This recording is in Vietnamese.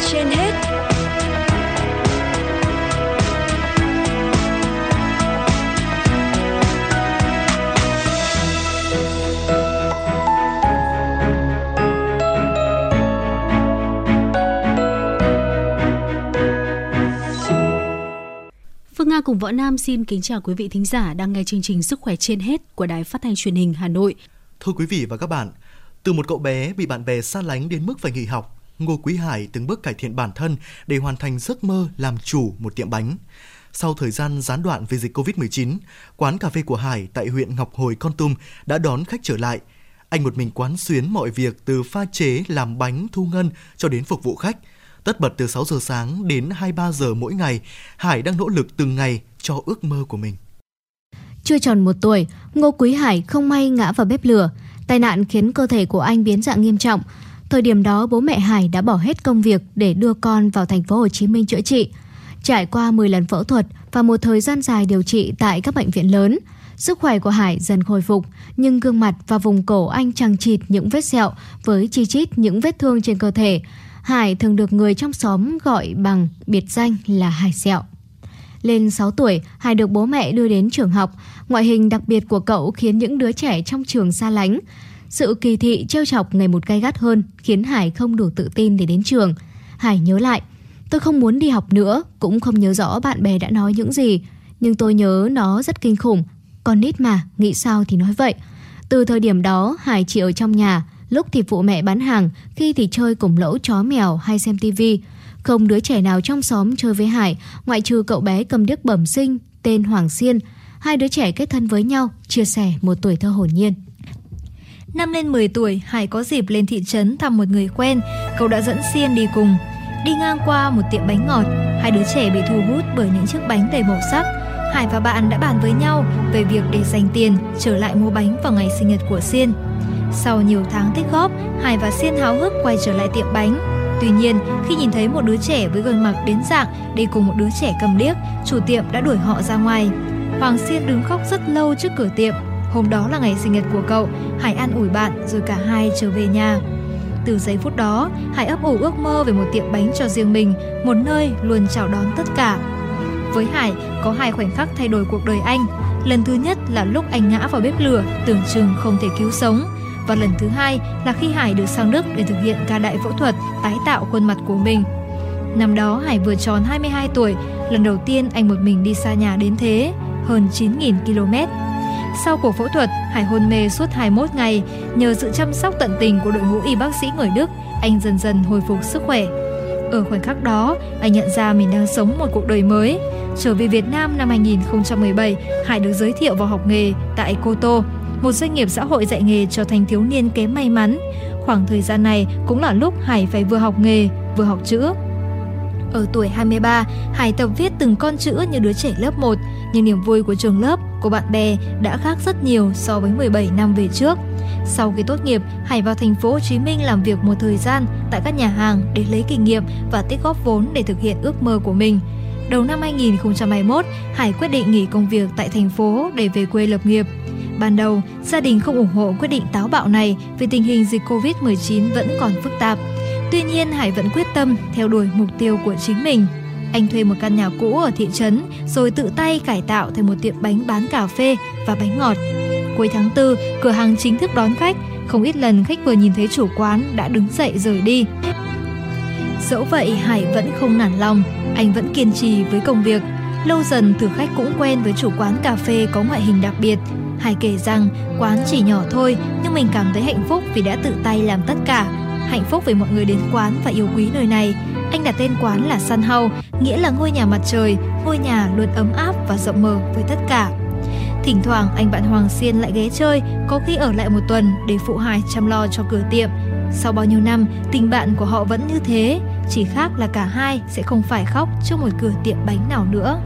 trên hết Phương Nga cùng Võ Nam xin kính chào quý vị thính giả đang nghe chương trình Sức khỏe trên hết của Đài Phát thanh Truyền hình Hà Nội. Thưa quý vị và các bạn, từ một cậu bé bị bạn bè xa lánh đến mức phải nghỉ học, Ngô Quý Hải từng bước cải thiện bản thân để hoàn thành giấc mơ làm chủ một tiệm bánh. Sau thời gian gián đoạn vì dịch Covid-19, quán cà phê của Hải tại huyện Ngọc Hồi, Con Tum đã đón khách trở lại. Anh một mình quán xuyến mọi việc từ pha chế, làm bánh, thu ngân cho đến phục vụ khách. Tất bật từ 6 giờ sáng đến 2-3 giờ mỗi ngày, Hải đang nỗ lực từng ngày cho ước mơ của mình. Chưa tròn một tuổi, Ngô Quý Hải không may ngã vào bếp lửa. Tai nạn khiến cơ thể của anh biến dạng nghiêm trọng. Thời điểm đó bố mẹ Hải đã bỏ hết công việc để đưa con vào thành phố Hồ Chí Minh chữa trị. Trải qua 10 lần phẫu thuật và một thời gian dài điều trị tại các bệnh viện lớn, sức khỏe của Hải dần khôi phục, nhưng gương mặt và vùng cổ anh chằng chịt những vết sẹo với chi chít những vết thương trên cơ thể. Hải thường được người trong xóm gọi bằng biệt danh là Hải sẹo. Lên 6 tuổi, Hải được bố mẹ đưa đến trường học. Ngoại hình đặc biệt của cậu khiến những đứa trẻ trong trường xa lánh. Sự kỳ thị trêu chọc ngày một gay gắt hơn khiến Hải không đủ tự tin để đến trường. Hải nhớ lại, tôi không muốn đi học nữa, cũng không nhớ rõ bạn bè đã nói những gì. Nhưng tôi nhớ nó rất kinh khủng. Con nít mà, nghĩ sao thì nói vậy. Từ thời điểm đó, Hải chỉ ở trong nhà, lúc thì phụ mẹ bán hàng, khi thì chơi cùng lỗ chó mèo hay xem tivi. Không đứa trẻ nào trong xóm chơi với Hải, ngoại trừ cậu bé cầm điếc bẩm sinh, tên Hoàng Xiên. Hai đứa trẻ kết thân với nhau, chia sẻ một tuổi thơ hồn nhiên. Năm lên 10 tuổi, Hải có dịp lên thị trấn thăm một người quen, cậu đã dẫn Xiên đi cùng. Đi ngang qua một tiệm bánh ngọt, hai đứa trẻ bị thu hút bởi những chiếc bánh đầy màu sắc. Hải và bạn đã bàn với nhau về việc để dành tiền trở lại mua bánh vào ngày sinh nhật của Xiên. Sau nhiều tháng tích góp, Hải và Xiên háo hức quay trở lại tiệm bánh. Tuy nhiên, khi nhìn thấy một đứa trẻ với gương mặt biến dạng đi cùng một đứa trẻ cầm điếc, chủ tiệm đã đuổi họ ra ngoài. Hoàng Xiên đứng khóc rất lâu trước cửa tiệm. Hôm đó là ngày sinh nhật của cậu, Hải an ủi bạn rồi cả hai trở về nhà. Từ giây phút đó, Hải ấp ủ ước mơ về một tiệm bánh cho riêng mình, một nơi luôn chào đón tất cả. Với Hải, có hai khoảnh khắc thay đổi cuộc đời anh. Lần thứ nhất là lúc anh ngã vào bếp lửa, tưởng chừng không thể cứu sống. Và lần thứ hai là khi Hải được sang Đức để thực hiện ca đại phẫu thuật tái tạo khuôn mặt của mình. Năm đó Hải vừa tròn 22 tuổi, lần đầu tiên anh một mình đi xa nhà đến thế, hơn 9.000 km. Sau cuộc phẫu thuật, Hải hôn mê suốt 21 ngày, nhờ sự chăm sóc tận tình của đội ngũ y bác sĩ người Đức, anh dần dần hồi phục sức khỏe. Ở khoảnh khắc đó, anh nhận ra mình đang sống một cuộc đời mới. Trở về Việt Nam năm 2017, Hải được giới thiệu vào học nghề tại cô tô, một doanh nghiệp xã hội dạy nghề cho thanh thiếu niên kém may mắn. Khoảng thời gian này cũng là lúc Hải phải vừa học nghề, vừa học chữ. Ở tuổi 23, Hải tập viết từng con chữ như đứa trẻ lớp 1, nhưng niềm vui của trường lớp, của bạn bè đã khác rất nhiều so với 17 năm về trước. Sau khi tốt nghiệp, Hải vào thành phố Hồ Chí Minh làm việc một thời gian tại các nhà hàng để lấy kinh nghiệm và tích góp vốn để thực hiện ước mơ của mình. Đầu năm 2021, Hải quyết định nghỉ công việc tại thành phố để về quê lập nghiệp. Ban đầu, gia đình không ủng hộ quyết định táo bạo này vì tình hình dịch Covid-19 vẫn còn phức tạp. Tuy nhiên, Hải vẫn quyết tâm theo đuổi mục tiêu của chính mình. Anh thuê một căn nhà cũ ở thị trấn rồi tự tay cải tạo thành một tiệm bánh bán cà phê và bánh ngọt. Cuối tháng 4, cửa hàng chính thức đón khách. Không ít lần khách vừa nhìn thấy chủ quán đã đứng dậy rời đi. Dẫu vậy, Hải vẫn không nản lòng. Anh vẫn kiên trì với công việc. Lâu dần, thử khách cũng quen với chủ quán cà phê có ngoại hình đặc biệt. Hải kể rằng quán chỉ nhỏ thôi nhưng mình cảm thấy hạnh phúc vì đã tự tay làm tất cả. Hạnh phúc vì mọi người đến quán và yêu quý nơi này. Anh đặt tên quán là Sun House, nghĩa là ngôi nhà mặt trời, ngôi nhà luôn ấm áp và rộng mở với tất cả. Thỉnh thoảng anh bạn Hoàng Xiên lại ghé chơi, có khi ở lại một tuần để phụ Hải chăm lo cho cửa tiệm. Sau bao nhiêu năm, tình bạn của họ vẫn như thế, chỉ khác là cả hai sẽ không phải khóc trước một cửa tiệm bánh nào nữa.